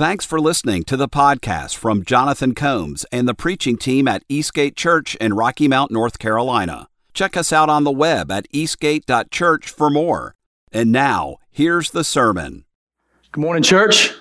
Thanks for listening to the podcast from Jonathan Combs and the preaching team at Eastgate Church in Rocky Mount, North Carolina. Check us out on the web at eastgate.church for more. And now, here's the sermon. Good morning, church.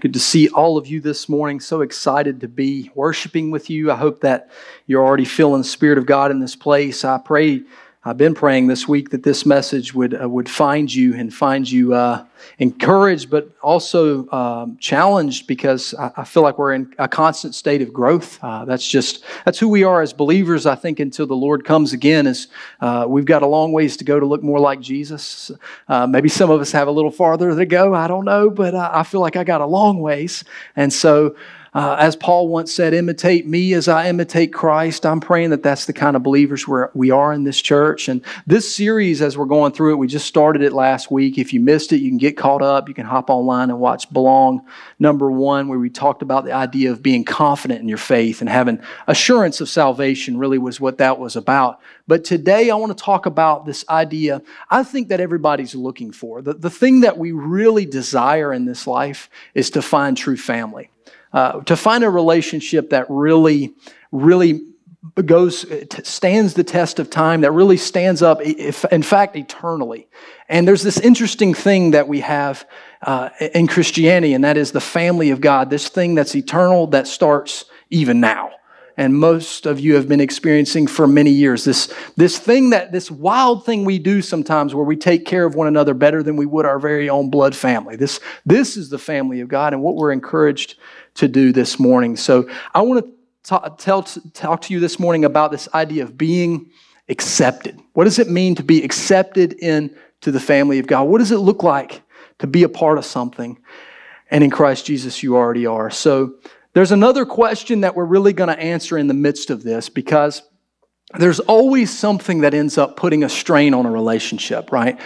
Good to see all of you this morning. So excited to be worshiping with you. I hope that you're already feeling the Spirit of God in this place. I pray I've been praying this week that this message would uh, would find you and find you uh, encouraged, but also um, challenged because I, I, feel like we're in a constant state of growth. Uh, that's just that's who we are as believers. I think until the Lord comes again, is uh, we've got a long ways to go to look more like Jesus. Uh, maybe some of us have a little farther to go. I don't know, but I, I feel like I got a long ways, and so. Uh, as Paul once said, imitate me as I imitate Christ. I'm praying that that's the kind of believers where we are in this church. And this series, as we're going through it, we just started it last week. If you missed it, you can get caught up. You can hop online and watch Belong number one, where we talked about the idea of being confident in your faith and having assurance of salvation, really was what that was about. But today I want to talk about this idea I think that everybody's looking for. The, the thing that we really desire in this life is to find true family. Uh, to find a relationship that really, really goes stands the test of time that really stands up if, in fact eternally. And there's this interesting thing that we have uh, in christianity and that is the family of god this thing that's eternal that starts even now and most of you have been experiencing for many years this, this thing that this wild thing we do sometimes where we take care of one another better than we would our very own blood family this, this is the family of god and what we're encouraged to do this morning. So I want to talk, tell, talk to you this morning about this idea of being accepted. What does it mean to be accepted into the family of God? What does it look like to be a part of something? And in Christ Jesus, you already are. So there's another question that we're really going to answer in the midst of this because there's always something that ends up putting a strain on a relationship, right?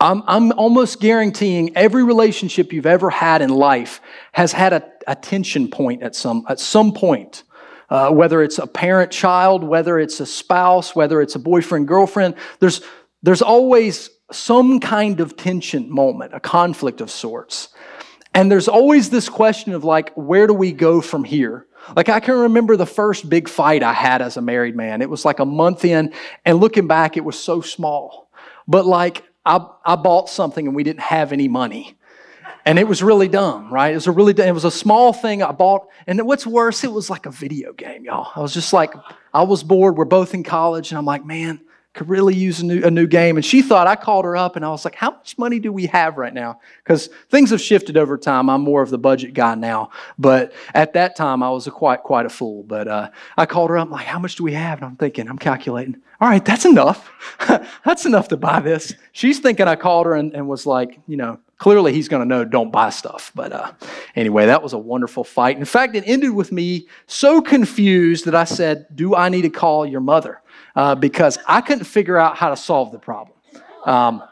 I'm, I'm almost guaranteeing every relationship you've ever had in life has had a, a tension point at some, at some point. Uh, whether it's a parent child, whether it's a spouse, whether it's a boyfriend girlfriend, there's, there's always some kind of tension moment, a conflict of sorts. And there's always this question of like, where do we go from here? Like, I can remember the first big fight I had as a married man. It was like a month in, and looking back, it was so small. But like, I, I bought something and we didn't have any money. And it was really dumb, right? It was a really, it was a small thing I bought. And what's worse, it was like a video game, y'all. I was just like, I was bored. We're both in college. And I'm like, man, could really use a new, a new game. And she thought, I called her up and I was like, how much money do we have right now? Because things have shifted over time. I'm more of the budget guy now. But at that time, I was a quite, quite a fool. But uh, I called her up, like, how much do we have? And I'm thinking, I'm calculating, all right, that's enough. that's enough to buy this. She's thinking I called her and, and was like, you know, clearly he's going to know don't buy stuff. But uh, anyway, that was a wonderful fight. In fact, it ended with me so confused that I said, do I need to call your mother? Uh, because I couldn't figure out how to solve the problem. Um,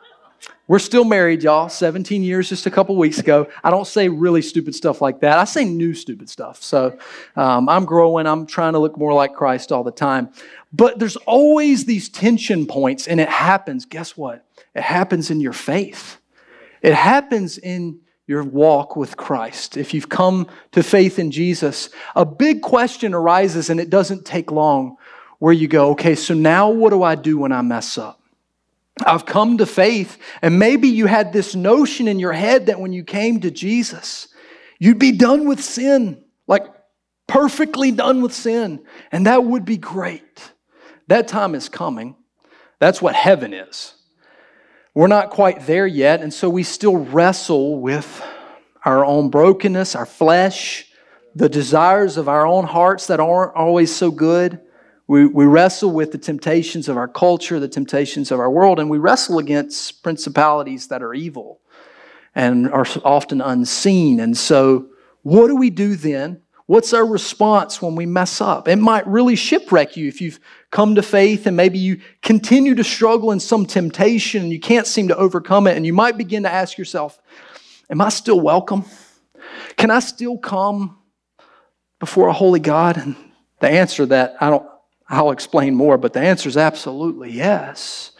we're still married, y'all. 17 years just a couple weeks ago. I don't say really stupid stuff like that. I say new stupid stuff. So um, I'm growing. I'm trying to look more like Christ all the time. But there's always these tension points, and it happens. Guess what? It happens in your faith. It happens in your walk with Christ. If you've come to faith in Jesus, a big question arises, and it doesn't take long where you go, okay, so now what do I do when I mess up? I've come to faith, and maybe you had this notion in your head that when you came to Jesus, you'd be done with sin, like perfectly done with sin, and that would be great. That time is coming. That's what heaven is. We're not quite there yet, and so we still wrestle with our own brokenness, our flesh, the desires of our own hearts that aren't always so good. We, we wrestle with the temptations of our culture, the temptations of our world, and we wrestle against principalities that are evil and are often unseen. And so, what do we do then? What's our response when we mess up? It might really shipwreck you if you've come to faith and maybe you continue to struggle in some temptation and you can't seem to overcome it. And you might begin to ask yourself, Am I still welcome? Can I still come before a holy God? And the answer that I don't I'll explain more, but the answer is absolutely yes.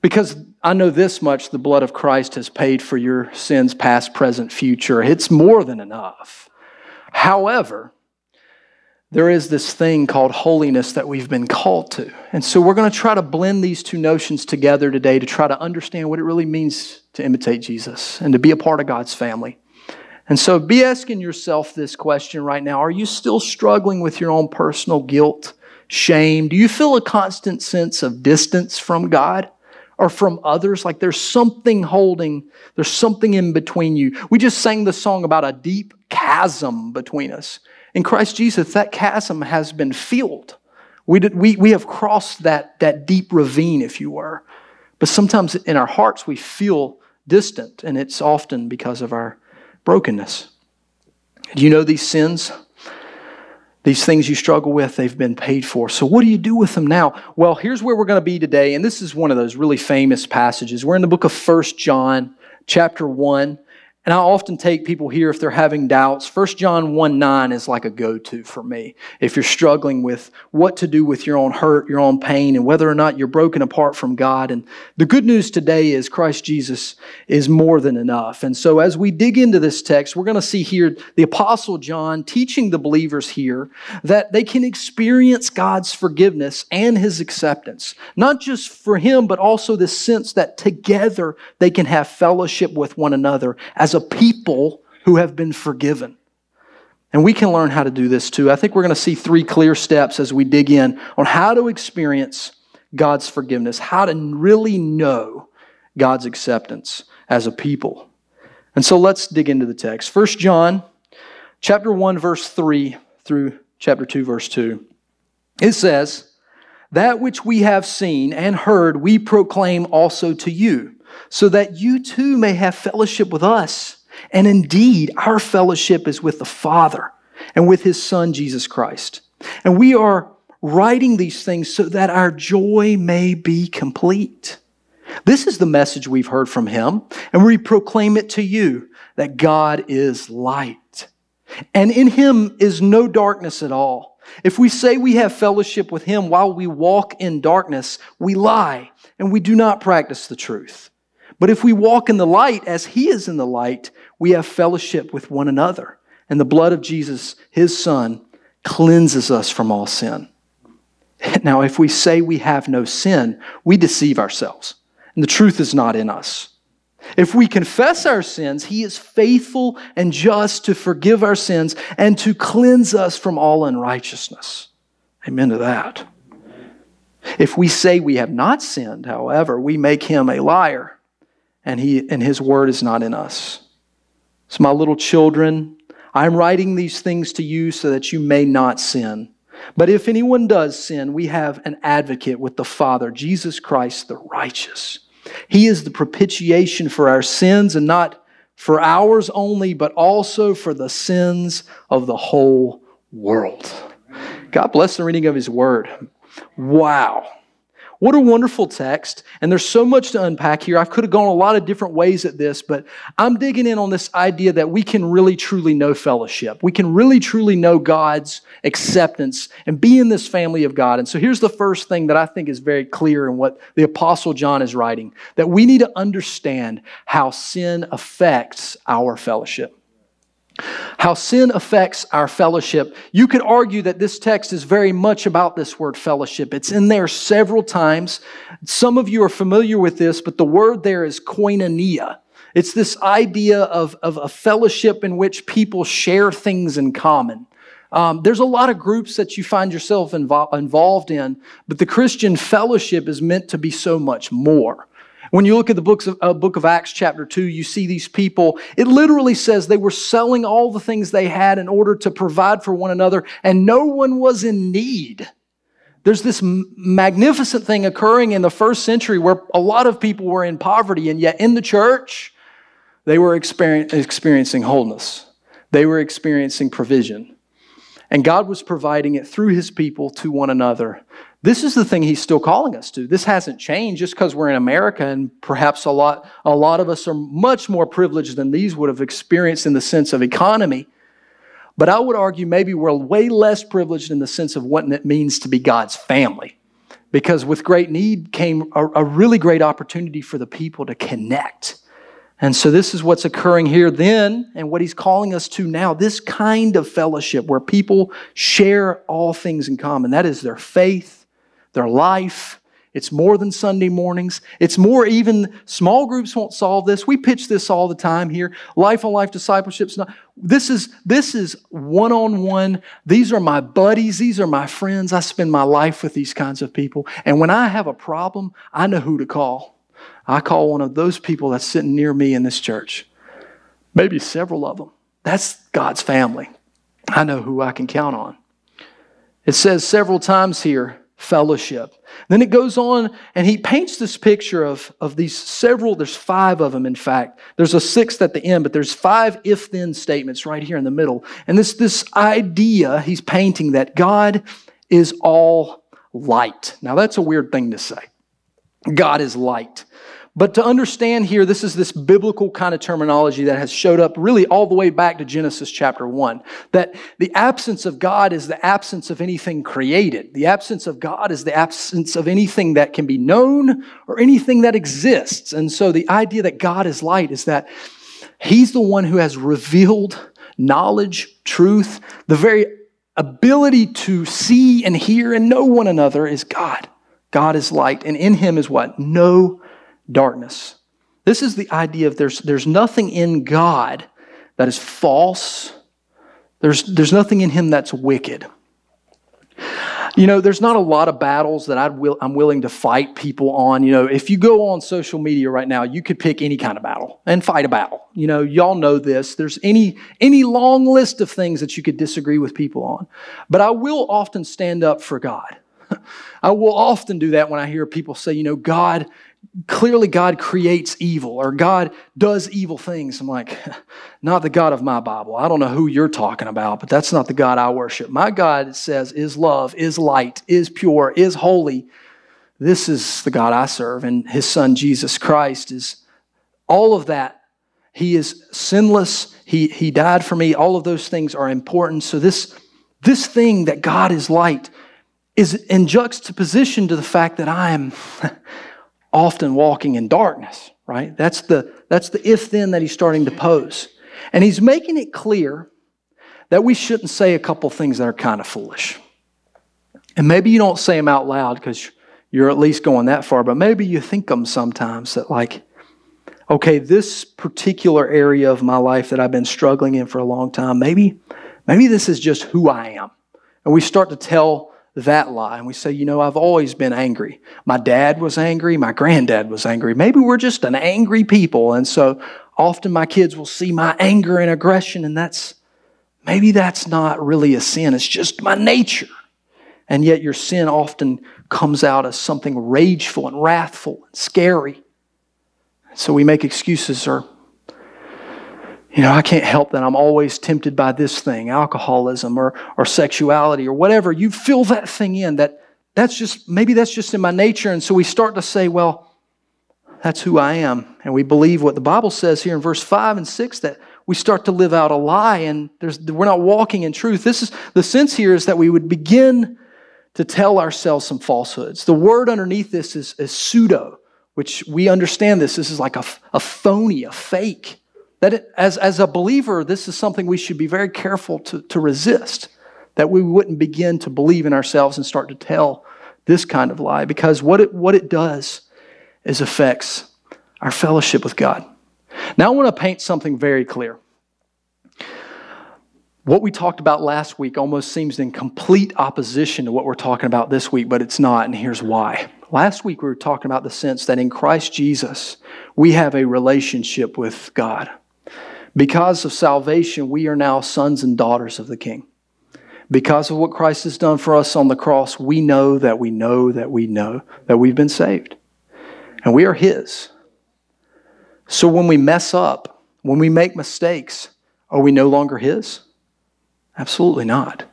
Because I know this much the blood of Christ has paid for your sins, past, present, future. It's more than enough. However, there is this thing called holiness that we've been called to. And so we're going to try to blend these two notions together today to try to understand what it really means to imitate Jesus and to be a part of God's family. And so be asking yourself this question right now Are you still struggling with your own personal guilt, shame? Do you feel a constant sense of distance from God? or from others. Like there's something holding, there's something in between you. We just sang the song about a deep chasm between us. In Christ Jesus, that chasm has been filled. We, did, we, we have crossed that, that deep ravine, if you were. But sometimes in our hearts, we feel distant, and it's often because of our brokenness. Do you know these sins? These things you struggle with, they've been paid for. So, what do you do with them now? Well, here's where we're going to be today, and this is one of those really famous passages. We're in the book of First John, chapter 1. And I often take people here if they're having doubts. 1 John 1 9 is like a go to for me. If you're struggling with what to do with your own hurt, your own pain, and whether or not you're broken apart from God. And the good news today is Christ Jesus is more than enough. And so as we dig into this text, we're going to see here the Apostle John teaching the believers here that they can experience God's forgiveness and his acceptance. Not just for him, but also this sense that together they can have fellowship with one another as as a people who have been forgiven. And we can learn how to do this too. I think we're going to see three clear steps as we dig in on how to experience God's forgiveness, how to really know God's acceptance as a people. And so let's dig into the text. 1 John chapter 1 verse 3 through chapter 2 verse 2. It says, "That which we have seen and heard we proclaim also to you." So that you too may have fellowship with us. And indeed, our fellowship is with the Father and with His Son, Jesus Christ. And we are writing these things so that our joy may be complete. This is the message we've heard from Him, and we proclaim it to you that God is light. And in Him is no darkness at all. If we say we have fellowship with Him while we walk in darkness, we lie and we do not practice the truth. But if we walk in the light as he is in the light, we have fellowship with one another. And the blood of Jesus, his son, cleanses us from all sin. Now, if we say we have no sin, we deceive ourselves, and the truth is not in us. If we confess our sins, he is faithful and just to forgive our sins and to cleanse us from all unrighteousness. Amen to that. If we say we have not sinned, however, we make him a liar and, he, and his word is not in us. So, my little children, I'm writing these things to you so that you may not sin. But if anyone does sin, we have an advocate with the Father, Jesus Christ the righteous. He is the propitiation for our sins, and not for ours only, but also for the sins of the whole world. God bless the reading of His word. Wow. What a wonderful text. And there's so much to unpack here. I could have gone a lot of different ways at this, but I'm digging in on this idea that we can really truly know fellowship. We can really truly know God's acceptance and be in this family of God. And so here's the first thing that I think is very clear in what the Apostle John is writing that we need to understand how sin affects our fellowship how sin affects our fellowship. You could argue that this text is very much about this word fellowship. It's in there several times. Some of you are familiar with this, but the word there is koinonia. It's this idea of, of a fellowship in which people share things in common. Um, there's a lot of groups that you find yourself invo- involved in, but the Christian fellowship is meant to be so much more. When you look at the books of, uh, book of Acts, chapter 2, you see these people. It literally says they were selling all the things they had in order to provide for one another, and no one was in need. There's this magnificent thing occurring in the first century where a lot of people were in poverty, and yet in the church, they were experiencing wholeness. They were experiencing provision. And God was providing it through his people to one another this is the thing he's still calling us to. This hasn't changed just because we're in America and perhaps a lot, a lot of us are much more privileged than these would have experienced in the sense of economy. But I would argue maybe we're way less privileged in the sense of what it means to be God's family. because with great need came a, a really great opportunity for the people to connect. And so, this is what's occurring here then, and what he's calling us to now this kind of fellowship where people share all things in common. That is their faith, their life, it's more than Sunday mornings. It's more even small groups won't solve this. We pitch this all the time here. Life on life discipleship's not this is this is one-on-one. These are my buddies, these are my friends. I spend my life with these kinds of people. And when I have a problem, I know who to call. I call one of those people that's sitting near me in this church. Maybe several of them. That's God's family. I know who I can count on. It says several times here fellowship. Then it goes on and he paints this picture of, of these several, there's five of them, in fact. There's a sixth at the end, but there's five if then statements right here in the middle. And this, this idea he's painting that God is all light. Now, that's a weird thing to say. God is light. But to understand here, this is this biblical kind of terminology that has showed up really all the way back to Genesis chapter 1. That the absence of God is the absence of anything created. The absence of God is the absence of anything that can be known or anything that exists. And so the idea that God is light is that He's the one who has revealed knowledge, truth, the very ability to see and hear and know one another is God. God is light, and in Him is what? No darkness. This is the idea of there's, there's nothing in God that is false. There's, there's nothing in him that's wicked. You know, there's not a lot of battles that I'd will, I'm willing to fight people on. You know, if you go on social media right now, you could pick any kind of battle and fight a battle. You know, y'all know this. There's any any long list of things that you could disagree with people on. But I will often stand up for God. I will often do that when I hear people say, you know, God clearly God creates evil or God does evil things. I'm like, not the God of my Bible. I don't know who you're talking about, but that's not the God I worship. My God says is love, is light, is pure, is holy. This is the God I serve, and his son Jesus Christ is all of that. He is sinless. He, he died for me. All of those things are important. So this, this thing that God is light is in juxtaposition to the fact that I am often walking in darkness, right? That's the, that's the if then that he's starting to pose. And he's making it clear that we shouldn't say a couple things that are kind of foolish. And maybe you don't say them out loud because you're at least going that far, but maybe you think them sometimes that, like, okay, this particular area of my life that I've been struggling in for a long time, maybe, maybe this is just who I am. And we start to tell that lie and we say, you know, I've always been angry. My dad was angry. My granddad was angry. Maybe we're just an angry people. And so often my kids will see my anger and aggression, and that's maybe that's not really a sin. It's just my nature. And yet your sin often comes out as something rageful and wrathful and scary. So we make excuses or you know, I can't help that I'm always tempted by this thing, alcoholism or, or sexuality or whatever. You fill that thing in that that's just, maybe that's just in my nature. And so we start to say, well, that's who I am. And we believe what the Bible says here in verse 5 and 6 that we start to live out a lie and we're not walking in truth. This is the sense here is that we would begin to tell ourselves some falsehoods. The word underneath this is, is pseudo, which we understand this. This is like a, a phony, a fake. That as, as a believer, this is something we should be very careful to, to resist. That we wouldn't begin to believe in ourselves and start to tell this kind of lie. Because what it, what it does is affects our fellowship with God. Now, I want to paint something very clear. What we talked about last week almost seems in complete opposition to what we're talking about this week, but it's not, and here's why. Last week we were talking about the sense that in Christ Jesus, we have a relationship with God. Because of salvation, we are now sons and daughters of the King. Because of what Christ has done for us on the cross, we know that we know that we know that we've been saved. And we are His. So when we mess up, when we make mistakes, are we no longer His? Absolutely not.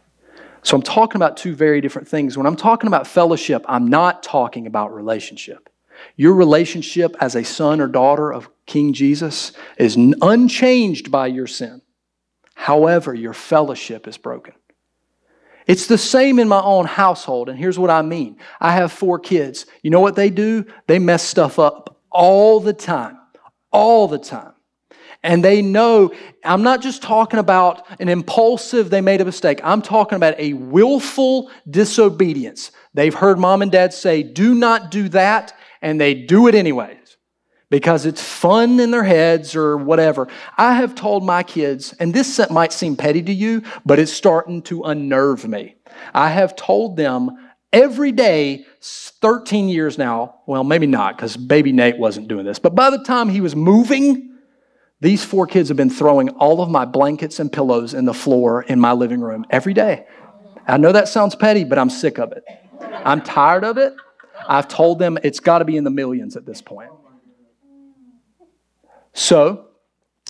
So I'm talking about two very different things. When I'm talking about fellowship, I'm not talking about relationship. Your relationship as a son or daughter of King Jesus is unchanged by your sin. However, your fellowship is broken. It's the same in my own household, and here's what I mean. I have four kids. You know what they do? They mess stuff up all the time. All the time. And they know, I'm not just talking about an impulsive, they made a mistake. I'm talking about a willful disobedience. They've heard mom and dad say, do not do that, and they do it anyways because it's fun in their heads or whatever. I have told my kids, and this might seem petty to you, but it's starting to unnerve me. I have told them every day, 13 years now, well, maybe not, because baby Nate wasn't doing this, but by the time he was moving, these four kids have been throwing all of my blankets and pillows in the floor in my living room every day. I know that sounds petty, but I'm sick of it. I'm tired of it. I've told them it's got to be in the millions at this point. So,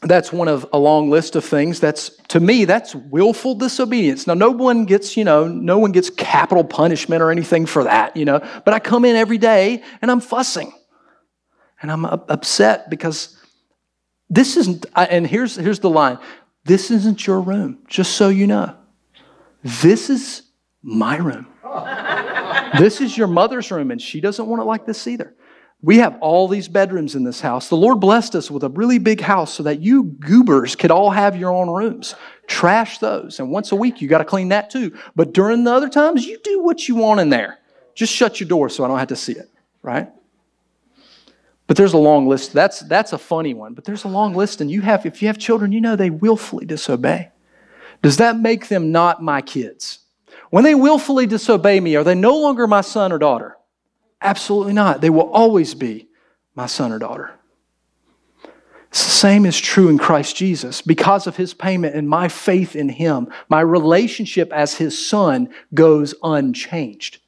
that's one of a long list of things that's to me that's willful disobedience. Now no one gets you know no one gets capital punishment or anything for that you know but i come in every day and i'm fussing. And i'm upset because this isn't and here's here's the line. This isn't your room just so you know. This is my room this is your mother's room and she doesn't want it like this either we have all these bedrooms in this house. The Lord blessed us with a really big house so that you goobers could all have your own rooms. Trash those. And once a week, you got to clean that too. But during the other times, you do what you want in there. Just shut your door so I don't have to see it, right? But there's a long list. That's, that's a funny one. But there's a long list, and you have, if you have children, you know they willfully disobey. Does that make them not my kids? When they willfully disobey me, are they no longer my son or daughter? Absolutely not. They will always be my son or daughter. It's the same is true in Christ Jesus. Because of his payment and my faith in him, my relationship as his son goes unchanged.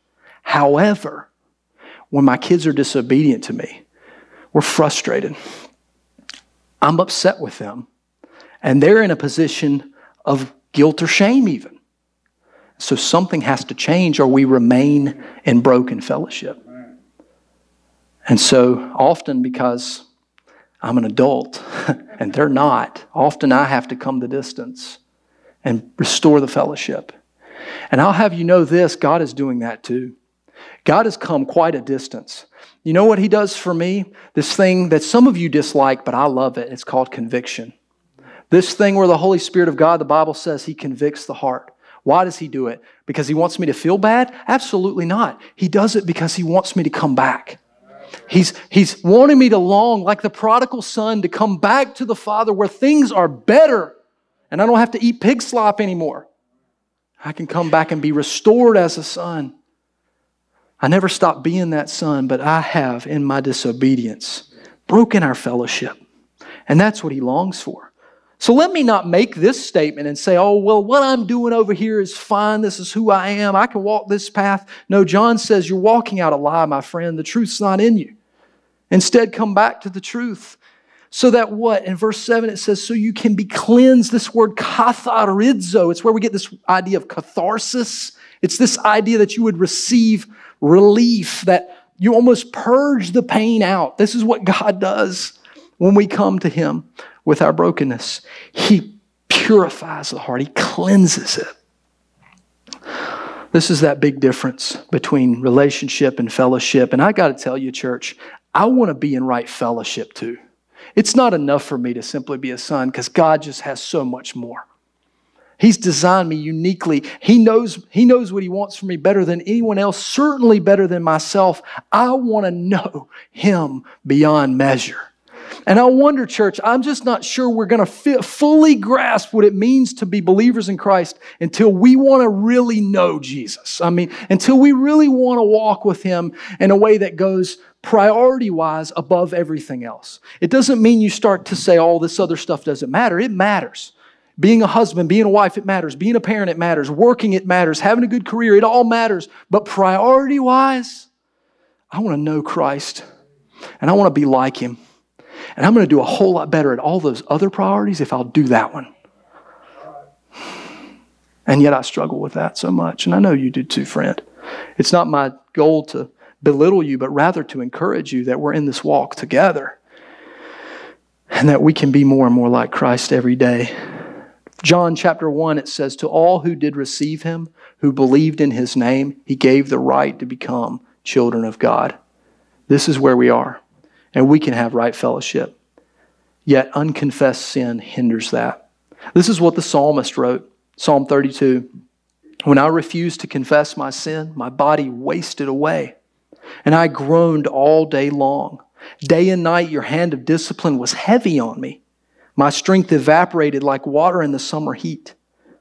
However, when my kids are disobedient to me, we're frustrated. I'm upset with them. And they're in a position of guilt or shame, even. So something has to change, or we remain in broken fellowship. And so often, because I'm an adult and they're not, often I have to come the distance and restore the fellowship. And I'll have you know this God is doing that too. God has come quite a distance. You know what He does for me? This thing that some of you dislike, but I love it. It's called conviction. This thing where the Holy Spirit of God, the Bible says He convicts the heart. Why does He do it? Because He wants me to feel bad? Absolutely not. He does it because He wants me to come back. He's, he's wanting me to long, like the prodigal son, to come back to the Father where things are better and I don't have to eat pig slop anymore. I can come back and be restored as a son. I never stopped being that son, but I have, in my disobedience, broken our fellowship. And that's what he longs for. So let me not make this statement and say, oh, well, what I'm doing over here is fine. This is who I am. I can walk this path. No, John says, you're walking out a lie, my friend. The truth's not in you. Instead, come back to the truth. So that what? In verse 7, it says, so you can be cleansed. This word katharizo, it's where we get this idea of catharsis. It's this idea that you would receive relief, that you almost purge the pain out. This is what God does when we come to Him with our brokenness. He purifies the heart, He cleanses it. This is that big difference between relationship and fellowship. And I got to tell you, church, I want to be in right fellowship too. It's not enough for me to simply be a son because God just has so much more. He's designed me uniquely. He knows, he knows what He wants for me better than anyone else, certainly better than myself. I want to know Him beyond measure. And I wonder, church, I'm just not sure we're going to fully grasp what it means to be believers in Christ until we want to really know Jesus. I mean, until we really want to walk with Him in a way that goes priority wise above everything else. It doesn't mean you start to say all this other stuff doesn't matter. It matters. Being a husband, being a wife, it matters. Being a parent, it matters. Working, it matters. Having a good career, it all matters. But priority wise, I want to know Christ and I want to be like Him. And I'm going to do a whole lot better at all those other priorities if I'll do that one. And yet I struggle with that so much. And I know you do too, friend. It's not my goal to belittle you, but rather to encourage you that we're in this walk together and that we can be more and more like Christ every day John chapter 1, it says, To all who did receive him, who believed in his name, he gave the right to become children of God. This is where we are, and we can have right fellowship. Yet unconfessed sin hinders that. This is what the psalmist wrote Psalm 32. When I refused to confess my sin, my body wasted away, and I groaned all day long. Day and night, your hand of discipline was heavy on me. My strength evaporated like water in the summer heat.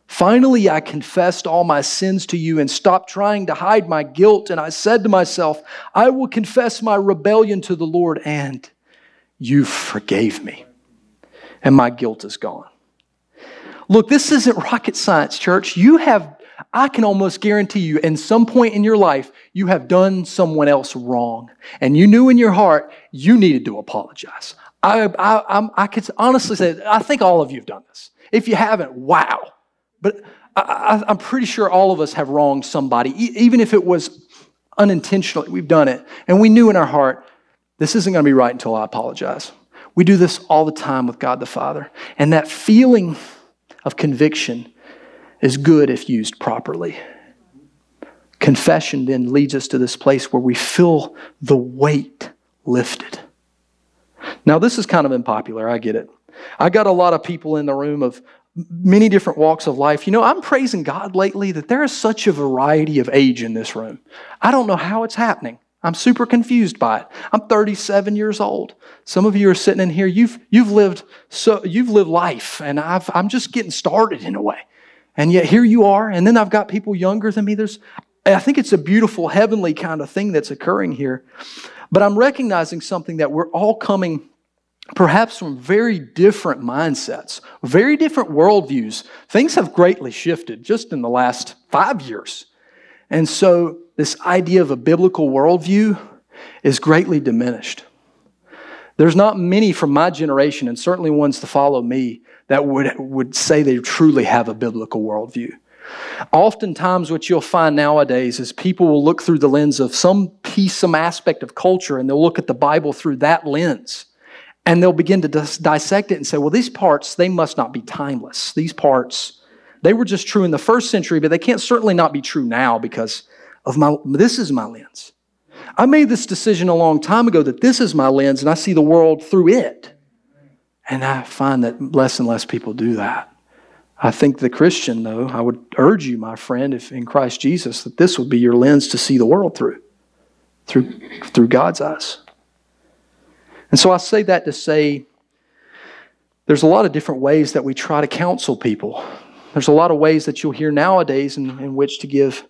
Finally, I confessed all my sins to you and stopped trying to hide my guilt. And I said to myself, I will confess my rebellion to the Lord, and you forgave me. And my guilt is gone. Look, this isn't rocket science, church. You have, I can almost guarantee you, in some point in your life, you have done someone else wrong. And you knew in your heart you needed to apologize. I, I, I, could honestly say, I think all of you have done this. If you haven't, wow. But I, am pretty sure all of us have wronged somebody, even if it was unintentionally, we've done it. And we knew in our heart, this isn't going to be right until I apologize. We do this all the time with God the Father. And that feeling of conviction is good if used properly. Confession then leads us to this place where we feel the weight lifted. Now, this is kind of unpopular, I get it. I got a lot of people in the room of many different walks of life. You know, I'm praising God lately that there is such a variety of age in this room. I don't know how it's happening. I'm super confused by it. I'm 37 years old. Some of you are sitting in here. You've you've lived so you've lived life, and I've I'm just getting started in a way. And yet here you are. And then I've got people younger than me. There's I think it's a beautiful heavenly kind of thing that's occurring here. But I'm recognizing something that we're all coming perhaps from very different mindsets, very different worldviews. Things have greatly shifted just in the last five years. And so, this idea of a biblical worldview is greatly diminished. There's not many from my generation, and certainly ones to follow me, that would, would say they truly have a biblical worldview. Oftentimes, what you'll find nowadays is people will look through the lens of some piece, some aspect of culture, and they'll look at the Bible through that lens. And they'll begin to dis- dissect it and say, well, these parts, they must not be timeless. These parts, they were just true in the first century, but they can't certainly not be true now because of my, this is my lens. I made this decision a long time ago that this is my lens and I see the world through it. And I find that less and less people do that. I think the Christian, though, I would urge you, my friend, if in Christ Jesus, that this would be your lens to see the world through, through, through God's eyes. And so I say that to say there's a lot of different ways that we try to counsel people. There's a lot of ways that you'll hear nowadays in, in which to give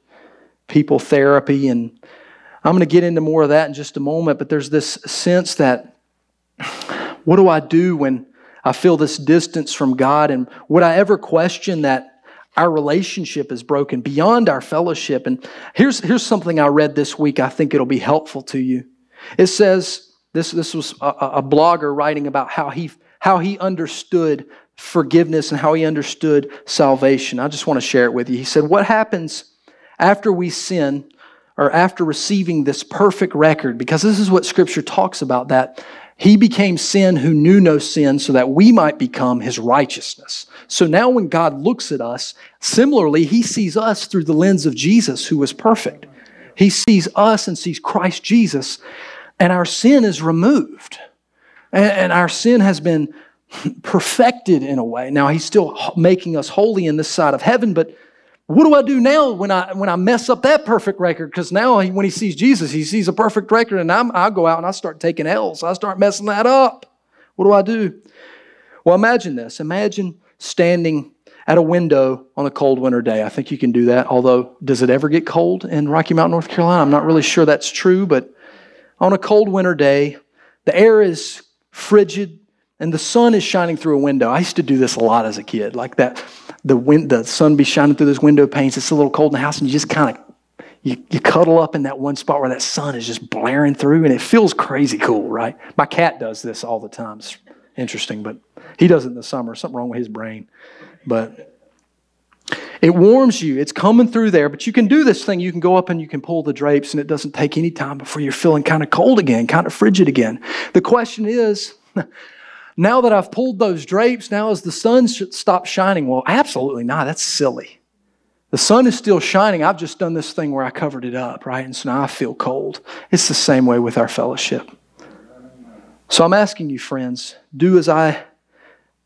people therapy. And I'm going to get into more of that in just a moment, but there's this sense that what do I do when I feel this distance from God? And would I ever question that our relationship is broken beyond our fellowship? And here's, here's something I read this week. I think it'll be helpful to you. It says, this, this was a, a blogger writing about how he, how he understood forgiveness and how he understood salvation. I just want to share it with you. He said, What happens after we sin or after receiving this perfect record? Because this is what Scripture talks about that he became sin who knew no sin so that we might become his righteousness. So now when God looks at us, similarly, he sees us through the lens of Jesus who was perfect. He sees us and sees Christ Jesus, and our sin is removed. And our sin has been perfected in a way. Now, he's still making us holy in this side of heaven, but what do I do now when I when I mess up that perfect record? Because now he, when he sees Jesus, he sees a perfect record, and I'm, I go out and I start taking L's. I start messing that up. What do I do? Well, imagine this. Imagine standing at a window on a cold winter day. I think you can do that. Although, does it ever get cold in Rocky Mount, North Carolina? I'm not really sure that's true, but on a cold winter day, the air is frigid and the sun is shining through a window. I used to do this a lot as a kid, like that the wind, the sun be shining through those window panes. It's a little cold in the house, and you just kind of you, you cuddle up in that one spot where that sun is just blaring through, and it feels crazy cool, right? My cat does this all the time. It's interesting, but he does it in the summer. Something wrong with his brain, but it warms you. It's coming through there, but you can do this thing. You can go up and you can pull the drapes, and it doesn't take any time before you're feeling kind of cold again, kind of frigid again. The question is. now that I've pulled those drapes, now as the sun stops shining? Well, absolutely not. That's silly. The sun is still shining. I've just done this thing where I covered it up, right? And so now I feel cold. It's the same way with our fellowship. So I'm asking you, friends, do as I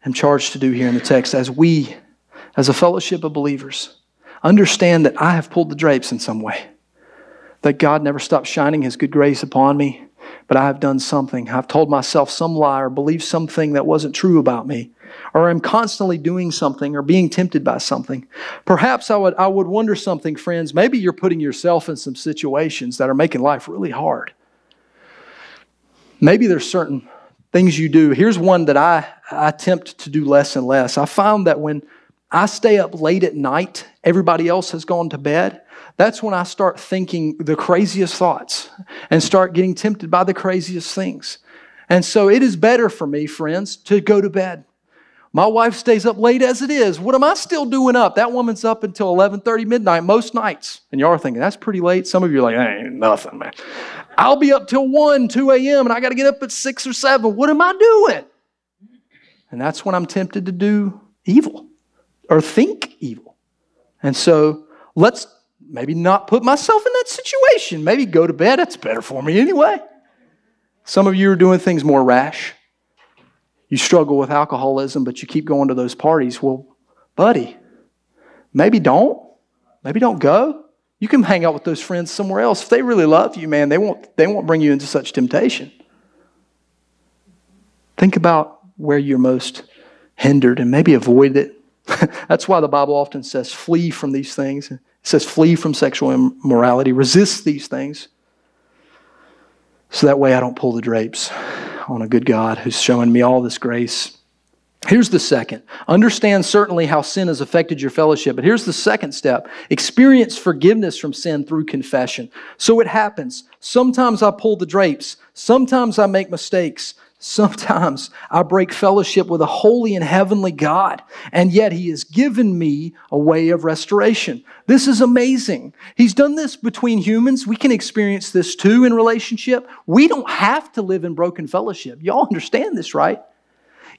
am charged to do here in the text, as we, as a fellowship of believers, understand that I have pulled the drapes in some way, that God never stopped shining His good grace upon me, but I have done something. I've told myself some lie or believed something that wasn't true about me, or I'm constantly doing something or being tempted by something. Perhaps I would, I would wonder something, friends. Maybe you're putting yourself in some situations that are making life really hard. Maybe there's certain things you do. Here's one that I, I attempt to do less and less. I found that when I stay up late at night, everybody else has gone to bed. That's when I start thinking the craziest thoughts and start getting tempted by the craziest things. And so it is better for me, friends, to go to bed. My wife stays up late as it is. What am I still doing up? That woman's up until 11:30 midnight most nights. And y'all are thinking, that's pretty late. Some of you are like, ain't nothing, man. I'll be up till 1, 2 a.m. and I got to get up at 6 or 7. What am I doing? And that's when I'm tempted to do evil or think evil. And so let's maybe not put myself in that situation. Maybe go to bed. That's better for me anyway. Some of you are doing things more rash. You struggle with alcoholism, but you keep going to those parties. Well, buddy, maybe don't. Maybe don't go. You can hang out with those friends somewhere else. If they really love you, man, they won't, they won't bring you into such temptation. Think about where you're most hindered and maybe avoid it. That's why the Bible often says, flee from these things. It says, flee from sexual immorality, resist these things. So that way I don't pull the drapes on a good God who's showing me all this grace. Here's the second. Understand certainly how sin has affected your fellowship, but here's the second step. Experience forgiveness from sin through confession. So it happens. Sometimes I pull the drapes. Sometimes I make mistakes. Sometimes I break fellowship with a holy and heavenly God, and yet He has given me a way of restoration. This is amazing. He's done this between humans. We can experience this too in relationship. We don't have to live in broken fellowship. Y'all understand this, right?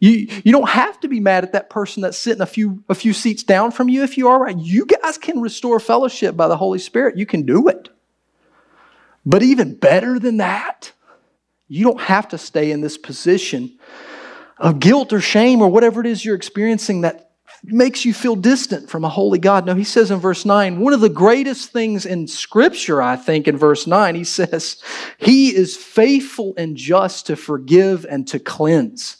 You, you don't have to be mad at that person that's sitting a few, a few seats down from you if you are right. You guys can restore fellowship by the Holy Spirit. You can do it. But even better than that, you don't have to stay in this position of guilt or shame or whatever it is you're experiencing that makes you feel distant from a holy God. No, he says in verse 9, one of the greatest things in Scripture, I think, in verse 9, he says, He is faithful and just to forgive and to cleanse.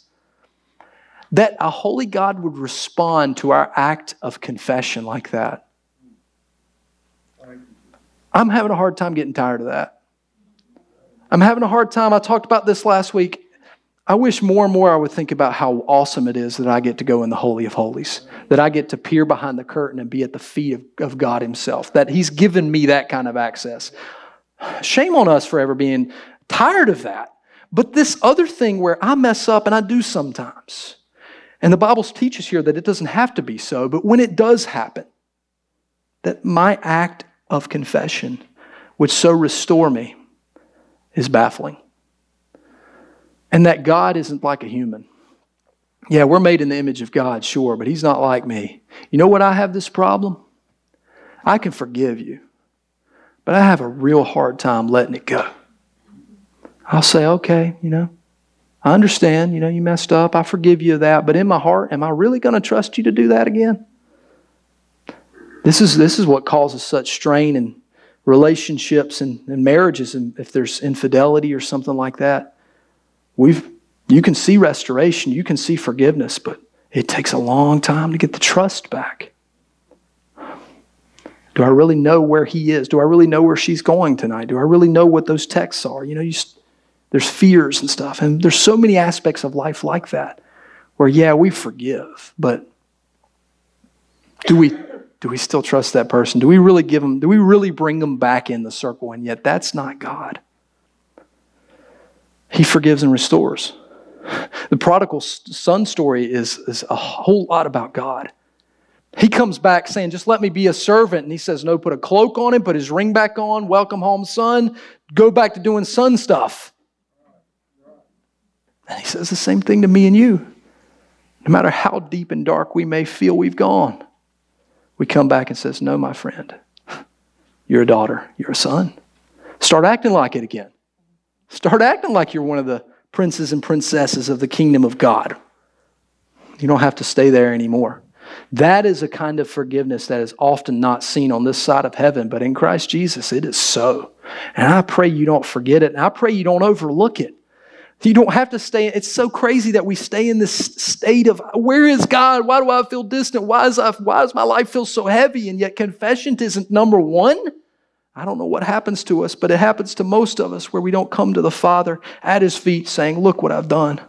That a holy God would respond to our act of confession like that. I'm having a hard time getting tired of that. I'm having a hard time. I talked about this last week. I wish more and more I would think about how awesome it is that I get to go in the Holy of Holies, that I get to peer behind the curtain and be at the feet of, of God Himself, that He's given me that kind of access. Shame on us for ever being tired of that. But this other thing where I mess up and I do sometimes, and the Bible teaches here that it doesn't have to be so, but when it does happen, that my act of confession would so restore me is baffling. And that God isn't like a human. Yeah, we're made in the image of God, sure, but He's not like me. You know what? I have this problem. I can forgive you, but I have a real hard time letting it go. I'll say, okay, you know, I understand, you know, you messed up. I forgive you that. But in my heart, am I really going to trust you to do that again? This is, this is what causes such strain and relationships and, and marriages, and if there's infidelity or something like that, we've you can see restoration, you can see forgiveness, but it takes a long time to get the trust back. Do I really know where he is? Do I really know where she's going tonight? Do I really know what those texts are? You know, you, there's fears and stuff, and there's so many aspects of life like that where, yeah, we forgive, but do we do we still trust that person? Do we really give them, do we really bring them back in the circle? And yet that's not God. He forgives and restores. The prodigal son story is, is a whole lot about God. He comes back saying, Just let me be a servant. And he says, No, put a cloak on him, put his ring back on, welcome home, son, go back to doing son stuff. And he says the same thing to me and you. No matter how deep and dark we may feel we've gone, we come back and says, "No, my friend. You're a daughter, you're a son. Start acting like it again. Start acting like you're one of the princes and princesses of the kingdom of God. You don't have to stay there anymore. That is a kind of forgiveness that is often not seen on this side of heaven, but in Christ Jesus, it is so. And I pray you don't forget it, and I pray you don't overlook it. You don't have to stay. It's so crazy that we stay in this state of where is God? Why do I feel distant? Why, is I, why does my life feel so heavy? And yet, confession isn't number one. I don't know what happens to us, but it happens to most of us where we don't come to the Father at His feet saying, Look what I've done.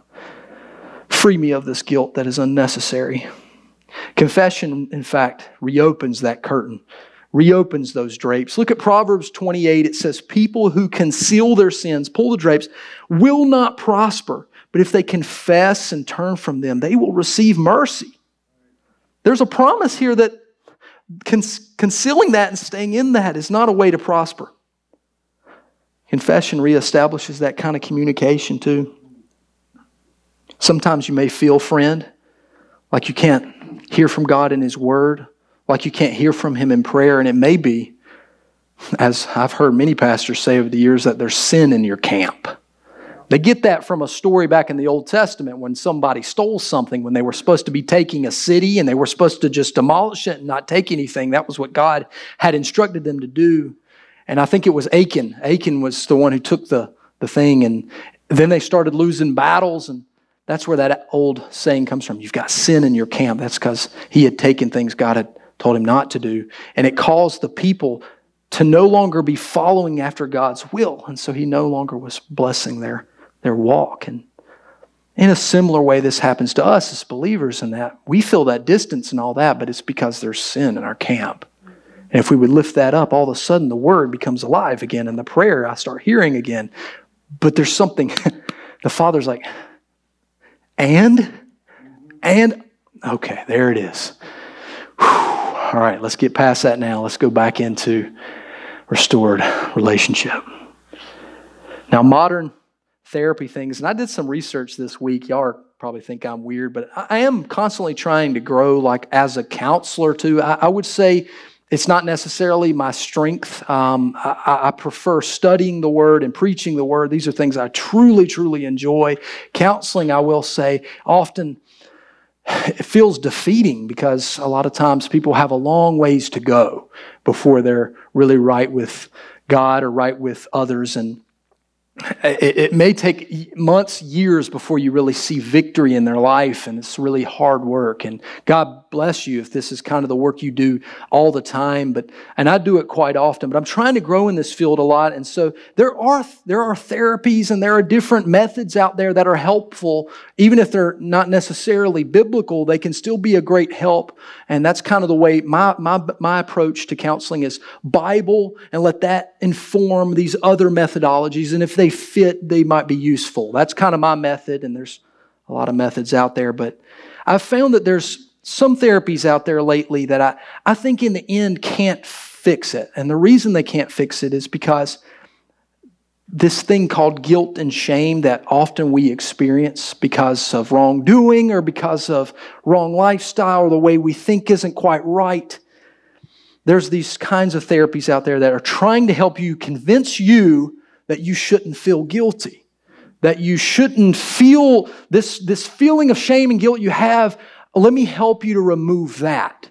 Free me of this guilt that is unnecessary. Confession, in fact, reopens that curtain, reopens those drapes. Look at Proverbs 28. It says, People who conceal their sins, pull the drapes, will not prosper. But if they confess and turn from them, they will receive mercy. There's a promise here that concealing that and staying in that is not a way to prosper. Confession reestablishes that kind of communication too. Sometimes you may feel, friend, like you can't hear from God in His Word, like you can't hear from Him in prayer. And it may be, as I've heard many pastors say over the years, that there's sin in your camp. They get that from a story back in the Old Testament when somebody stole something when they were supposed to be taking a city and they were supposed to just demolish it and not take anything. That was what God had instructed them to do. And I think it was Achan. Achan was the one who took the, the thing and then they started losing battles and that's where that old saying comes from. You've got sin in your camp. That's because he had taken things God had told him not to do. And it caused the people to no longer be following after God's will. And so he no longer was blessing their, their walk. And in a similar way, this happens to us as believers in that we feel that distance and all that, but it's because there's sin in our camp. And if we would lift that up, all of a sudden the word becomes alive again and the prayer I start hearing again. But there's something, the Father's like, and, and, okay, there it is. Whew. All right, let's get past that now. Let's go back into restored relationship. Now, modern therapy things, and I did some research this week. Y'all probably think I'm weird, but I am constantly trying to grow, like as a counselor too. I, I would say it's not necessarily my strength. Um, I, I, prefer studying the Word and preaching the Word. These are things I truly, truly enjoy. Counseling, I will say, often it feels defeating because a lot of times people have a long ways to go before they're really right with God or right with others. And it, it, may take months, years before you really see victory in their life, and it's really hard work. And God bless you if this is kind of the work you do all the time. But and I do it quite often. But I'm trying to grow in this field a lot, and so there are there are therapies and there are different methods out there that are helpful, even if they're not necessarily biblical. They can still be a great help, and that's kind of the way my my my approach to counseling is Bible, and let that inform these other methodologies. And if they fit, they might be useful. That's kind of my method, and there's a lot of methods out there, but I've found that there's some therapies out there lately that I, I think in the end can't fix it. And the reason they can't fix it is because this thing called guilt and shame that often we experience because of wrongdoing or because of wrong lifestyle or the way we think isn't quite right. There's these kinds of therapies out there that are trying to help you convince you that you shouldn't feel guilty, that you shouldn't feel this, this feeling of shame and guilt you have. Let me help you to remove that.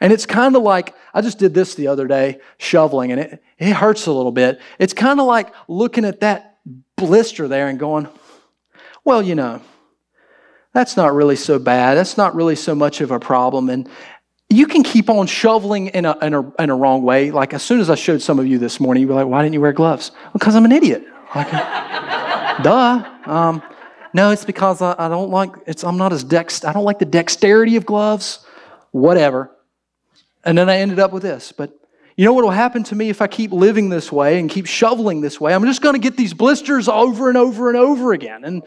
And it's kind of like, I just did this the other day, shoveling, and it, it hurts a little bit. It's kind of like looking at that blister there and going, well, you know, that's not really so bad. That's not really so much of a problem. And, you can keep on shoveling in a, in, a, in a wrong way. Like as soon as I showed some of you this morning, you were like, why didn't you wear gloves? Because I'm an idiot. Like, duh. Um, no, it's because I, I, don't like, it's, I'm not as dex, I don't like the dexterity of gloves, whatever. And then I ended up with this. But you know what will happen to me if I keep living this way and keep shoveling this way? I'm just going to get these blisters over and over and over again. And,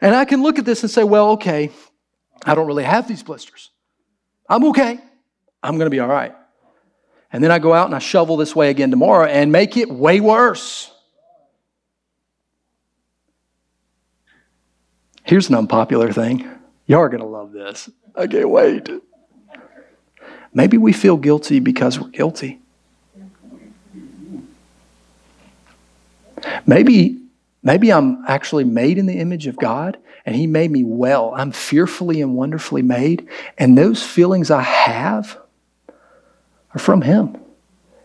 and I can look at this and say, well, okay, I don't really have these blisters. I'm okay. I'm going to be all right. And then I go out and I shovel this way again tomorrow and make it way worse. Here's an unpopular thing. Y'all are going to love this. I can't wait. Maybe we feel guilty because we're guilty. Maybe, maybe I'm actually made in the image of God and He made me well. I'm fearfully and wonderfully made. And those feelings I have are from Him.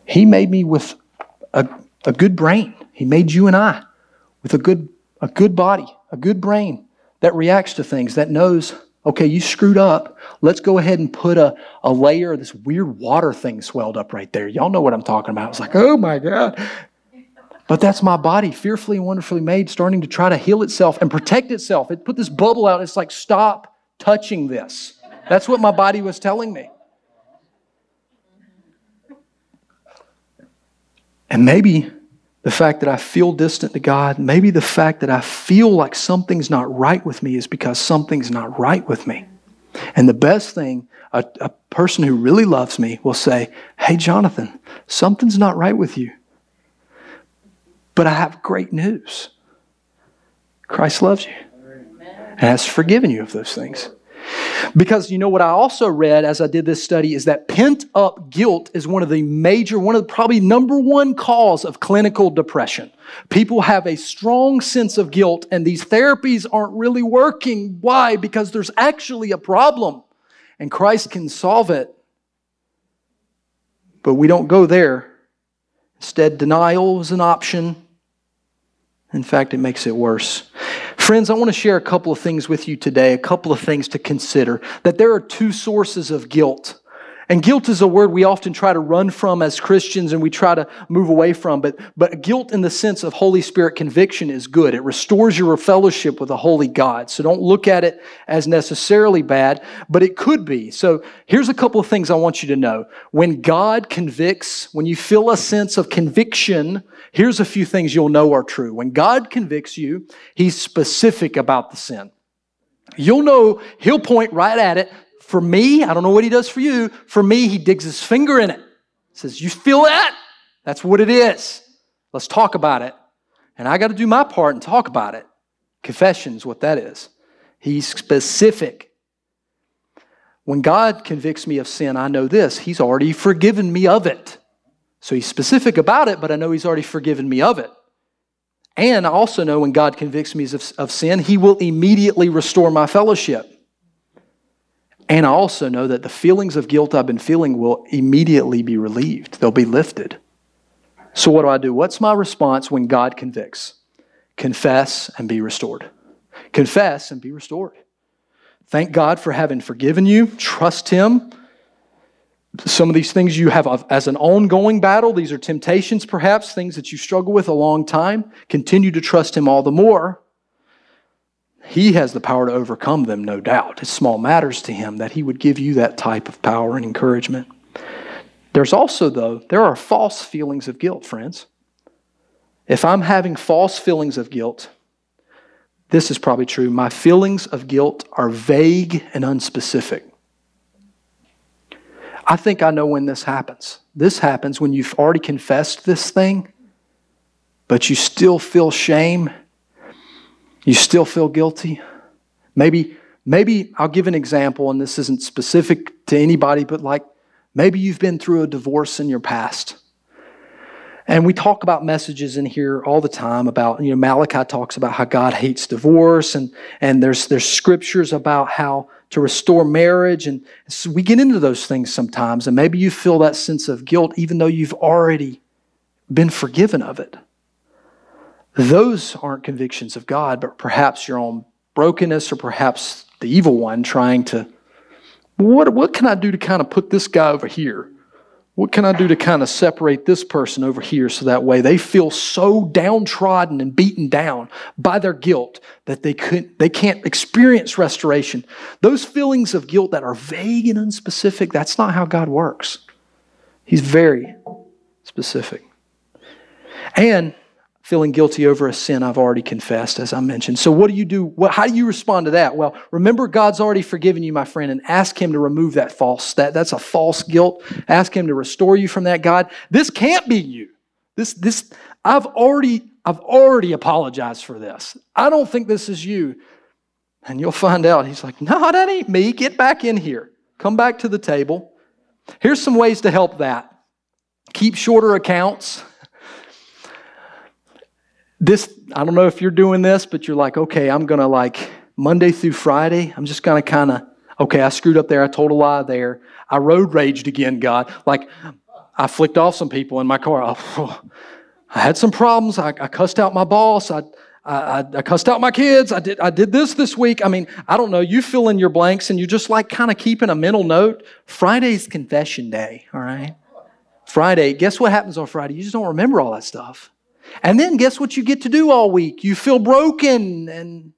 He made me with a, a good brain. He made you and I with a good, a good body, a good brain that reacts to things, that knows, okay, you screwed up. Let's go ahead and put a, a layer of this weird water thing swelled up right there. Y'all know what I'm talking about. It's like, oh my God. But that's my body, fearfully and wonderfully made, starting to try to heal itself and protect itself. It put this bubble out. It's like, stop touching this. That's what my body was telling me. And maybe the fact that I feel distant to God, maybe the fact that I feel like something's not right with me is because something's not right with me. And the best thing, a, a, person who really loves me will say, Hey, Jonathan, something's not right with you. But I have great news Christ loves you and has forgiven you of those things. Because you know what I also read as I did this study is that pent up guilt is one of the major, one of the probably number one cause of clinical depression. People have a strong sense of guilt, and these therapies aren't really working. Why? Because there's actually a problem, and Christ can solve it. But we don't go there. Instead, denial is an option. In fact, it makes it worse. Friends, I want to share a couple of things with you today, a couple of things to consider. That there are two sources of guilt. And guilt is a word we often try to run from as Christians and we try to move away from. But, but guilt in the sense of Holy Spirit conviction is good. It restores your fellowship with a holy God. So don't look at it as necessarily bad, but it could be. So here's a couple of things I want you to know. When God convicts, when you feel a sense of conviction, here's a few things you'll know are true. When God convicts you, He's specific about the sin. You'll know He'll point right at it. For me, I don't know what He does for you. For me, He digs His finger in it. Says, You feel that? That's what it is. Let's talk about it. And I got to do my part and talk about it. Confession is what that is. He's specific. When God convicts me of sin, I know this He's already forgiven me of it. So he's specific about it, but I know he's already forgiven me of it. And I also know when God convicts me of, of sin, he will immediately restore my fellowship. And I also know that the feelings of guilt I've been feeling will immediately be relieved, they'll be lifted. So, what do I do? What's my response when God convicts? Confess and be restored. Confess and be restored. Thank God for having forgiven you. Trust Him some of these things you have as an ongoing battle, these are temptations perhaps, things that you struggle with a long time. Continue to trust Him all the more. He has the power to overcome them, no doubt. It's small matters to Him that He would give you that type of power and encouragement. There's also, though, there are false feelings of guilt, friends. If I'm having false feelings of guilt, this is probably true. My feelings of guilt are vague and unspecific. I think I know when this happens. This happens when you've already confessed this thing, but you still feel shame. You still feel guilty. Maybe, maybe I'll give an example, and this isn't specific to anybody, but like maybe you've been through a divorce in your past. And we talk about messages in here all the time about, you know, Malachi talks about how God hates divorce, and, and there's, there's scriptures about how to restore marriage. And so we get into those things sometimes, and maybe you feel that sense of guilt even though you've already been forgiven of it. Those aren't convictions of God, but perhaps your own brokenness or perhaps the evil one trying to, what, what can I do to kind of put this guy over here? What can I do to kind of separate this person over here so that way they feel so downtrodden and beaten down by their guilt that they, could, they can't experience restoration? Those feelings of guilt that are vague and unspecific, that's not how God works. He's very specific. And feeling guilty over a sin I've already confessed, as I mentioned. So, what do you do? What, how do you respond to that? Well, remember God's already forgiven you, my friend, and ask Him to remove that false, that, that's a false guilt. Ask Him to restore you from that, God. This can't be you. This, this, I've already, I've already apologized for this. I don't think this is you. And you'll find out. He's like, No, that ain't me. Get back in here. Come back to the table. Here's some ways to help that keep shorter accounts. This, I don't know if you're doing this, but you're like, okay, I'm going to like Monday through Friday, I'm just going to kind of, okay, I screwed up there. I told a lie there. I road raged again, God. Like, I flicked off some people in my car. Oh, I had some problems. I, I cussed out my boss. I, I, I, cussed out my kids. I did, I did this this week. I mean, I don't know. You fill in your blanks and you're just like kind of keeping a mental note. Friday's confession day, all right? Friday, guess what happens on Friday? You just don't remember all that stuff. And then guess what you get to do all week? You feel broken and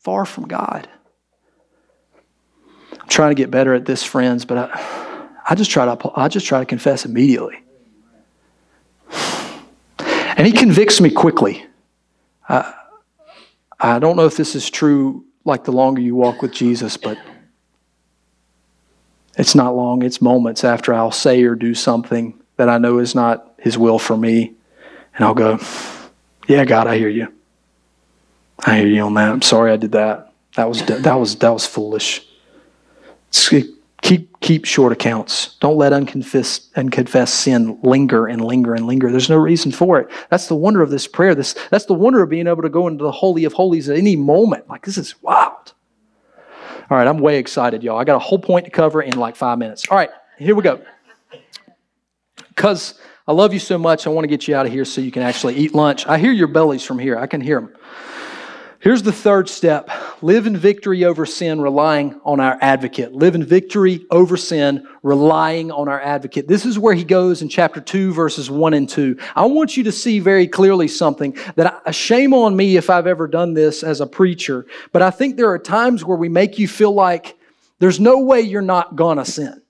far from God. I'm trying to get better at this, friends, but I, I just try to I just try to confess immediately. And he convicts me quickly. I, I don't know if this is true like the longer you walk with Jesus, but it's not long, it's moments after I'll say or do something that I know is not His will for me. And I'll go, Yeah, God, I hear you. I hear you on that. I'm sorry I did that. That was that was that was foolish. Keep keep short accounts. Don't let unconfessed unconfessed sin linger and linger and linger. There's no reason for it. That's the wonder of this prayer. This that's the wonder of being able to go into the holy of holies at any moment. Like this is wild. All right, I'm way excited, y'all. I got a whole point to cover in like five minutes. All right, here we go. Because I love you so much, I want to get you out of here so you can actually eat lunch. I hear your bellies from here, I can hear them. Here's the third step live in victory over sin, relying on our advocate. Live in victory over sin, relying on our advocate. This is where he goes in chapter 2, verses 1 and 2. I want you to see very clearly something that a shame on me if I've ever done this as a preacher, but I think there are times where we make you feel like there's no way you're not gonna sin.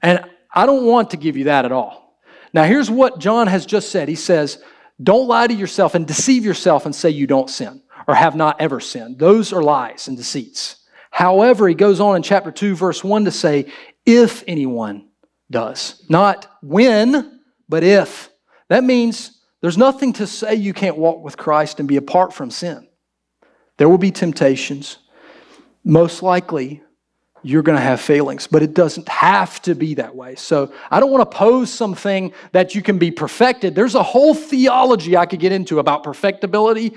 And I don't want to give you that at all. Now, here's what John has just said. He says, Don't lie to yourself and deceive yourself and say you don't sin or have not ever sinned. Those are lies and deceits. However, he goes on in chapter 2, verse 1 to say, if anyone does. Not when, but if. That means there's nothing to say you can't walk with Christ and be apart from sin. There will be temptations. Most likely, you're going to have failings, but it doesn't have to be that way. So I don't want to pose something that you can be perfected. There's a whole theology I could get into about perfectibility,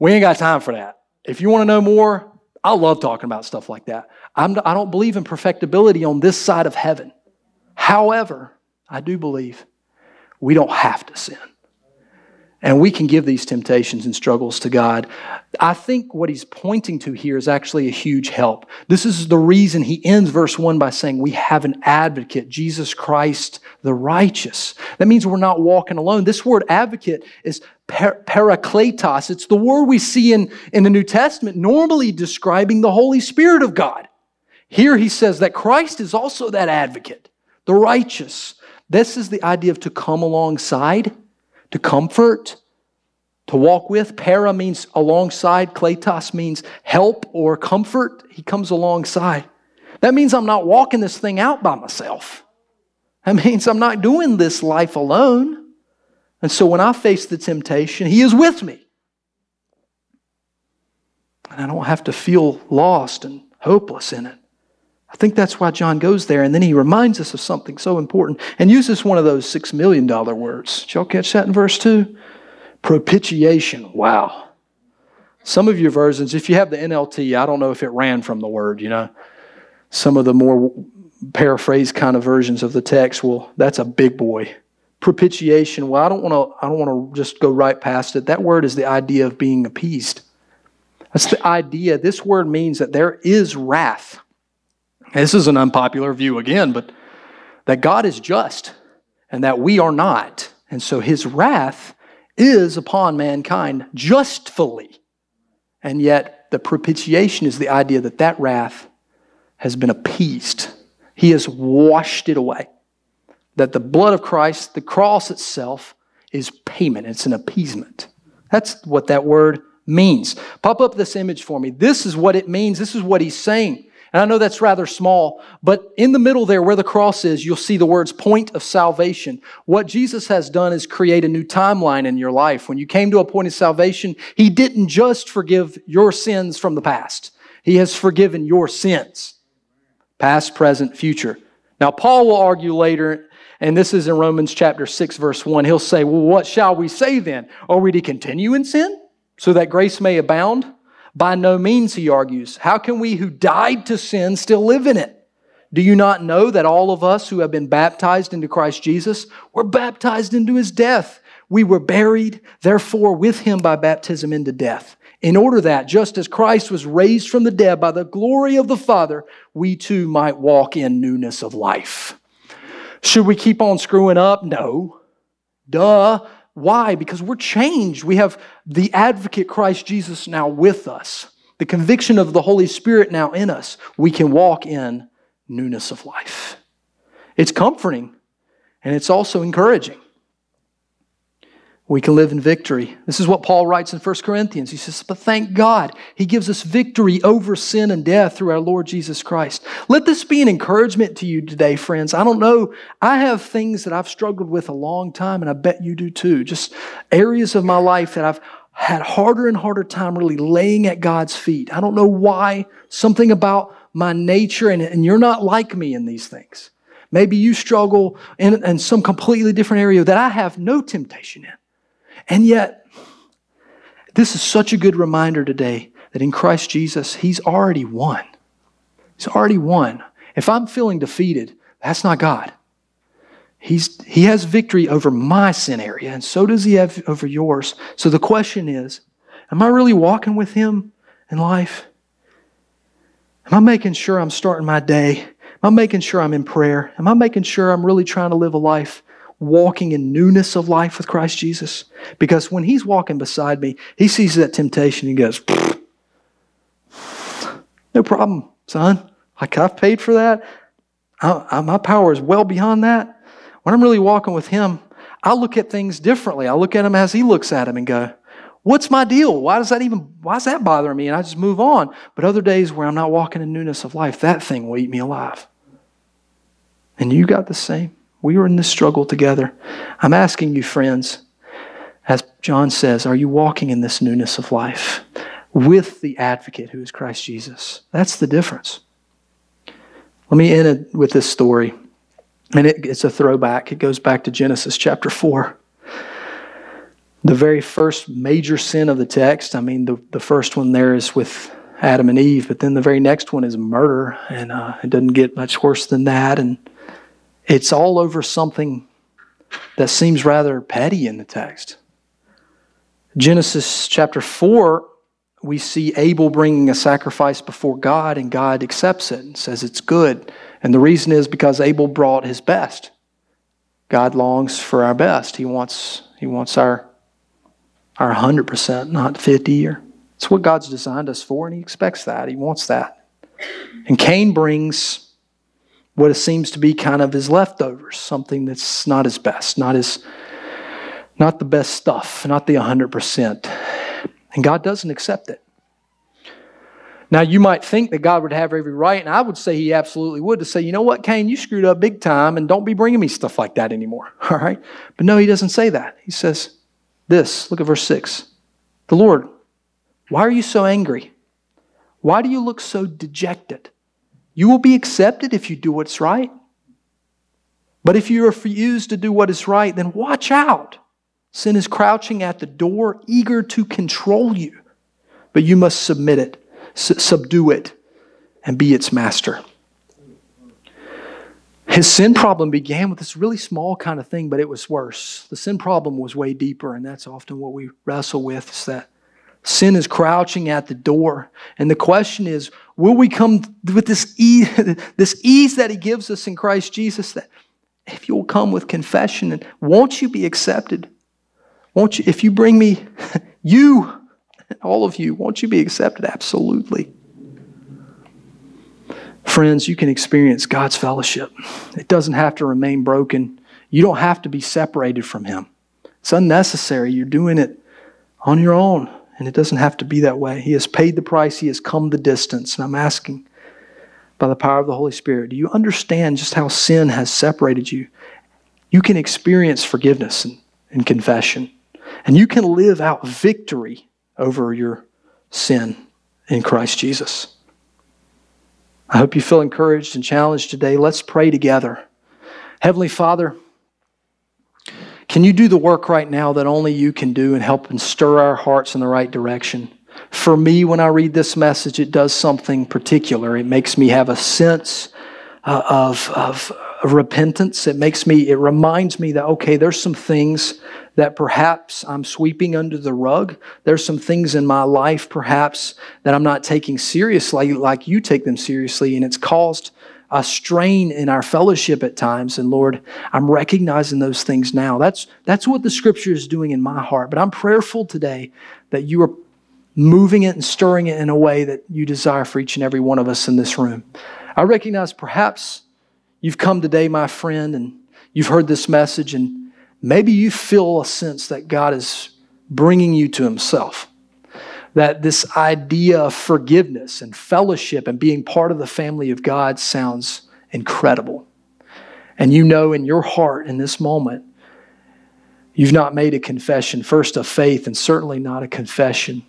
we ain't got time for that. If you want to know more, I love talking about stuff like that. I'm, I don't believe in perfectibility on this side of heaven. However, I do believe we don't have to sin. And we can give these temptations and struggles to God. I think what he's pointing to here is actually a huge help. This is the reason he ends verse 1 by saying, We have an advocate, Jesus Christ the righteous. That means we're not walking alone. This word advocate is per- parakletos. It's the word we see in, in the New Testament, normally describing the Holy Spirit of God. Here he says that Christ is also that advocate, the righteous. This is the idea of to come alongside to comfort, to walk with. Para means alongside. Kletos means help or comfort. He comes alongside. That means I'm not walking this thing out by myself. That means I'm not doing this life alone. And so when I face the temptation, He is with me. And I don't have to feel lost and hopeless in it. I think that's why John goes there. And then he reminds us of something so important and uses one of those $6 million words. Did y'all catch that in verse 2? Propitiation. Wow. Some of your versions, if you have the NLT, I don't know if it ran from the word, you know. Some of the more paraphrase kind of versions of the text, well, that's a big boy. Propitiation. Well, I don't want to I don't want to just go right past it. That word is the idea of being appeased. That's the idea. This word means that there is wrath this is an unpopular view again, but that God is just and that we are not. And so his wrath is upon mankind justfully. And yet, the propitiation is the idea that that wrath has been appeased. He has washed it away. That the blood of Christ, the cross itself, is payment, it's an appeasement. That's what that word means. Pop up this image for me. This is what it means. This is what he's saying. And I know that's rather small, but in the middle there where the cross is, you'll see the words point of salvation. What Jesus has done is create a new timeline in your life. When you came to a point of salvation, He didn't just forgive your sins from the past, He has forgiven your sins, past, present, future. Now, Paul will argue later and this is in Romans chapter 6, verse 1. He'll say, Well, what shall we say then? Are we to continue in sin so that grace may abound? By no means, he argues. How can we who died to sin still live in it? Do you not know that all of us who have been baptized into Christ Jesus were baptized into his death? We were buried, therefore, with him by baptism into death, in order that, just as Christ was raised from the dead by the glory of the Father, we too might walk in newness of life. Should we keep on screwing up? No. Duh. Why? Because we're changed. We have the advocate Christ Jesus now with us, the conviction of the Holy Spirit now in us. We can walk in newness of life. It's comforting and it's also encouraging we can live in victory. This is what Paul writes in 1 Corinthians. He says, But thank God, He gives us victory over sin and death through our Lord Jesus Christ. Let this be an encouragement to you today, friends. I don't know. I have things that I've struggled with a long time, and I bet you do too. Just areas of my life that I've had harder and harder time really laying at God's feet. I don't know why. Something about my nature, and, and you're not like me in these things. Maybe you struggle in, in some completely different area that I have no temptation in. And yet, this is such a good reminder today that in Christ Jesus, He's already won. He's already won. If I'm feeling defeated, that's not God. He's, he has victory over my sin area, and so does He have over yours. So the question is Am I really walking with Him in life? Am I making sure I'm starting my day? Am I making sure I'm in prayer? Am I making sure I'm really trying to live a life walking in newness of life with Christ Jesus? Because when He's walking beside me, He sees that temptation and goes, No problem, son. Like I've paid for that. I, I, my power is well beyond that. When I'm really walking with Him, I look at things differently. I look at Him as He looks at Him and go, What's my deal? Why does that even, why does that bothering me? And I just move on. But other days where I'm not walking in newness of life, that thing will eat me alive. And you got the same. We were in this struggle together. I'm asking you, friends, as John says, are you walking in this newness of life with the advocate who is Christ Jesus? That's the difference. Let me end it with this story. And it, it's a throwback. It goes back to Genesis chapter 4. The very first major sin of the text, I mean, the, the first one there is with Adam and Eve, but then the very next one is murder, and uh, it doesn't get much worse than that. And it's all over something that seems rather petty in the text. Genesis chapter 4, we see Abel bringing a sacrifice before God, and God accepts it and says it's good. And the reason is because Abel brought his best. God longs for our best. He wants, he wants our, our 100%, not 50 or it's what God's designed us for, and He expects that. He wants that. And Cain brings what it seems to be kind of his leftovers, something that's not his best, not his not the best stuff, not the 100%. And God doesn't accept it. Now, you might think that God would have every right, and I would say He absolutely would, to say, you know what, Cain, you screwed up big time, and don't be bringing me stuff like that anymore. All right? But no, He doesn't say that. He says this look at verse 6. The Lord, why are you so angry? Why do you look so dejected? You will be accepted if you do what's right. But if you refuse to do what is right, then watch out. Sin is crouching at the door, eager to control you. But you must submit it, subdue it, and be its master. His sin problem began with this really small kind of thing, but it was worse. The sin problem was way deeper, and that's often what we wrestle with is that sin is crouching at the door. And the question is, Will we come with this ease, this ease that He gives us in Christ Jesus? That if you'll come with confession, and won't you be accepted? Won't you? If you bring me, you, all of you, won't you be accepted? Absolutely. Friends, you can experience God's fellowship. It doesn't have to remain broken. You don't have to be separated from Him. It's unnecessary. You're doing it on your own. And it doesn't have to be that way. He has paid the price, He has come the distance. And I'm asking, by the power of the Holy Spirit, do you understand just how sin has separated you? You can experience forgiveness and, and confession, and you can live out victory over your sin in Christ Jesus. I hope you feel encouraged and challenged today. Let's pray together. Heavenly Father, can you do the work right now that only you can do and help and stir our hearts in the right direction? For me, when I read this message, it does something particular. It makes me have a sense uh, of, of repentance. It makes me, it reminds me that, okay, there's some things that perhaps I'm sweeping under the rug. There's some things in my life, perhaps, that I'm not taking seriously like you take them seriously, and it's caused a strain in our fellowship at times. And Lord, I'm recognizing those things now. That's, that's what the scripture is doing in my heart. But I'm prayerful today that you are moving it and stirring it in a way that you desire for each and every one of us in this room. I recognize perhaps you've come today, my friend, and you've heard this message, and maybe you feel a sense that God is bringing you to Himself. That this idea of forgiveness and fellowship and being part of the family of God sounds incredible. And you know in your heart in this moment, you've not made a confession, first of faith, and certainly not a confession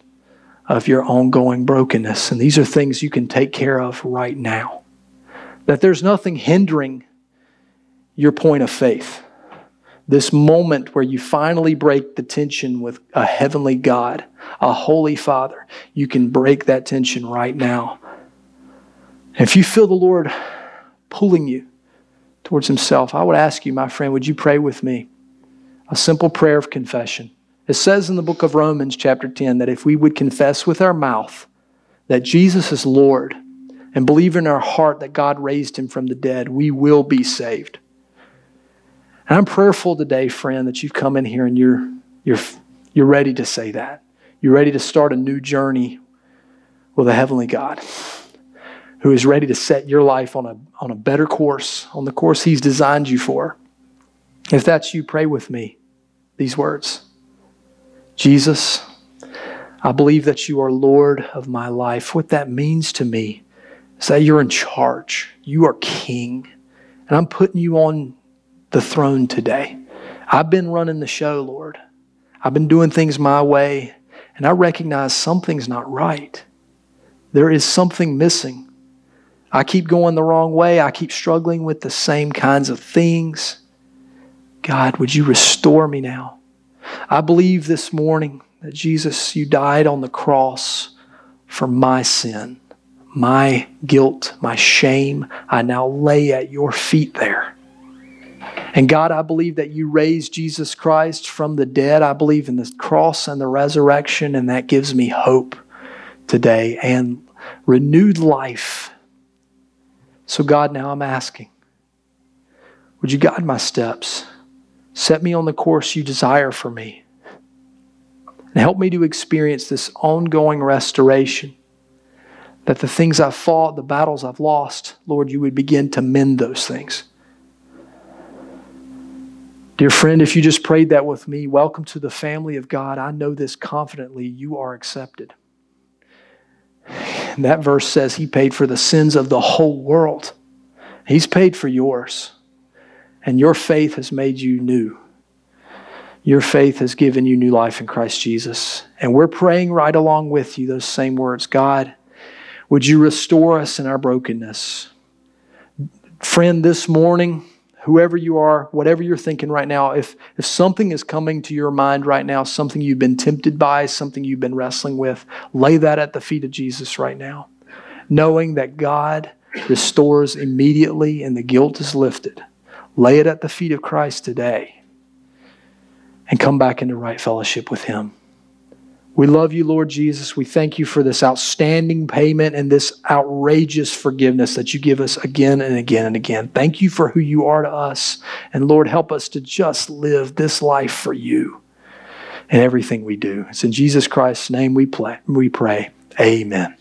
of your ongoing brokenness. And these are things you can take care of right now. That there's nothing hindering your point of faith this moment where you finally break the tension with a heavenly God, a holy Father, you can break that tension right now. If you feel the Lord pulling you towards Himself, I would ask you, my friend, would you pray with me? A simple prayer of confession. It says in the book of Romans, chapter 10, that if we would confess with our mouth that Jesus is Lord and believe in our heart that God raised Him from the dead, we will be saved. And I'm prayerful today, friend, that you've come in here and you're, you're, you're ready to say that. You're ready to start a new journey with a heavenly God who is ready to set your life on a, on a better course, on the course He's designed you for. If that's you, pray with me these words Jesus, I believe that you are Lord of my life. What that means to me is that you're in charge, you are king, and I'm putting you on the throne today. I've been running the show, Lord. I've been doing things my way, and I recognize something's not right. There is something missing. I keep going the wrong way. I keep struggling with the same kinds of things. God, would you restore me now? I believe this morning that Jesus, you died on the cross for my sin, my guilt, my shame. I now lay at your feet there. And God, I believe that you raised Jesus Christ from the dead. I believe in the cross and the resurrection, and that gives me hope today and renewed life. So, God, now I'm asking, would you guide my steps? Set me on the course you desire for me. And help me to experience this ongoing restoration. That the things I've fought, the battles I've lost, Lord, you would begin to mend those things. Dear friend, if you just prayed that with me, welcome to the family of God. I know this confidently. You are accepted. And that verse says he paid for the sins of the whole world. He's paid for yours. And your faith has made you new. Your faith has given you new life in Christ Jesus. And we're praying right along with you those same words God, would you restore us in our brokenness? Friend, this morning, whoever you are, whatever you're thinking right now, if, if something is coming to your mind right now, something you've been tempted by, something you've been wrestling with, lay that at the feet of Jesus right now, knowing that God restores immediately and the guilt is lifted. Lay it at the feet of Christ today and come back into right fellowship with Him. We love you, Lord Jesus. We thank you for this outstanding payment and this outrageous forgiveness that you give us again and again and again. Thank you for who you are to us. And Lord, help us to just live this life for you in everything we do. It's in Jesus Christ's name we, we pray. Amen.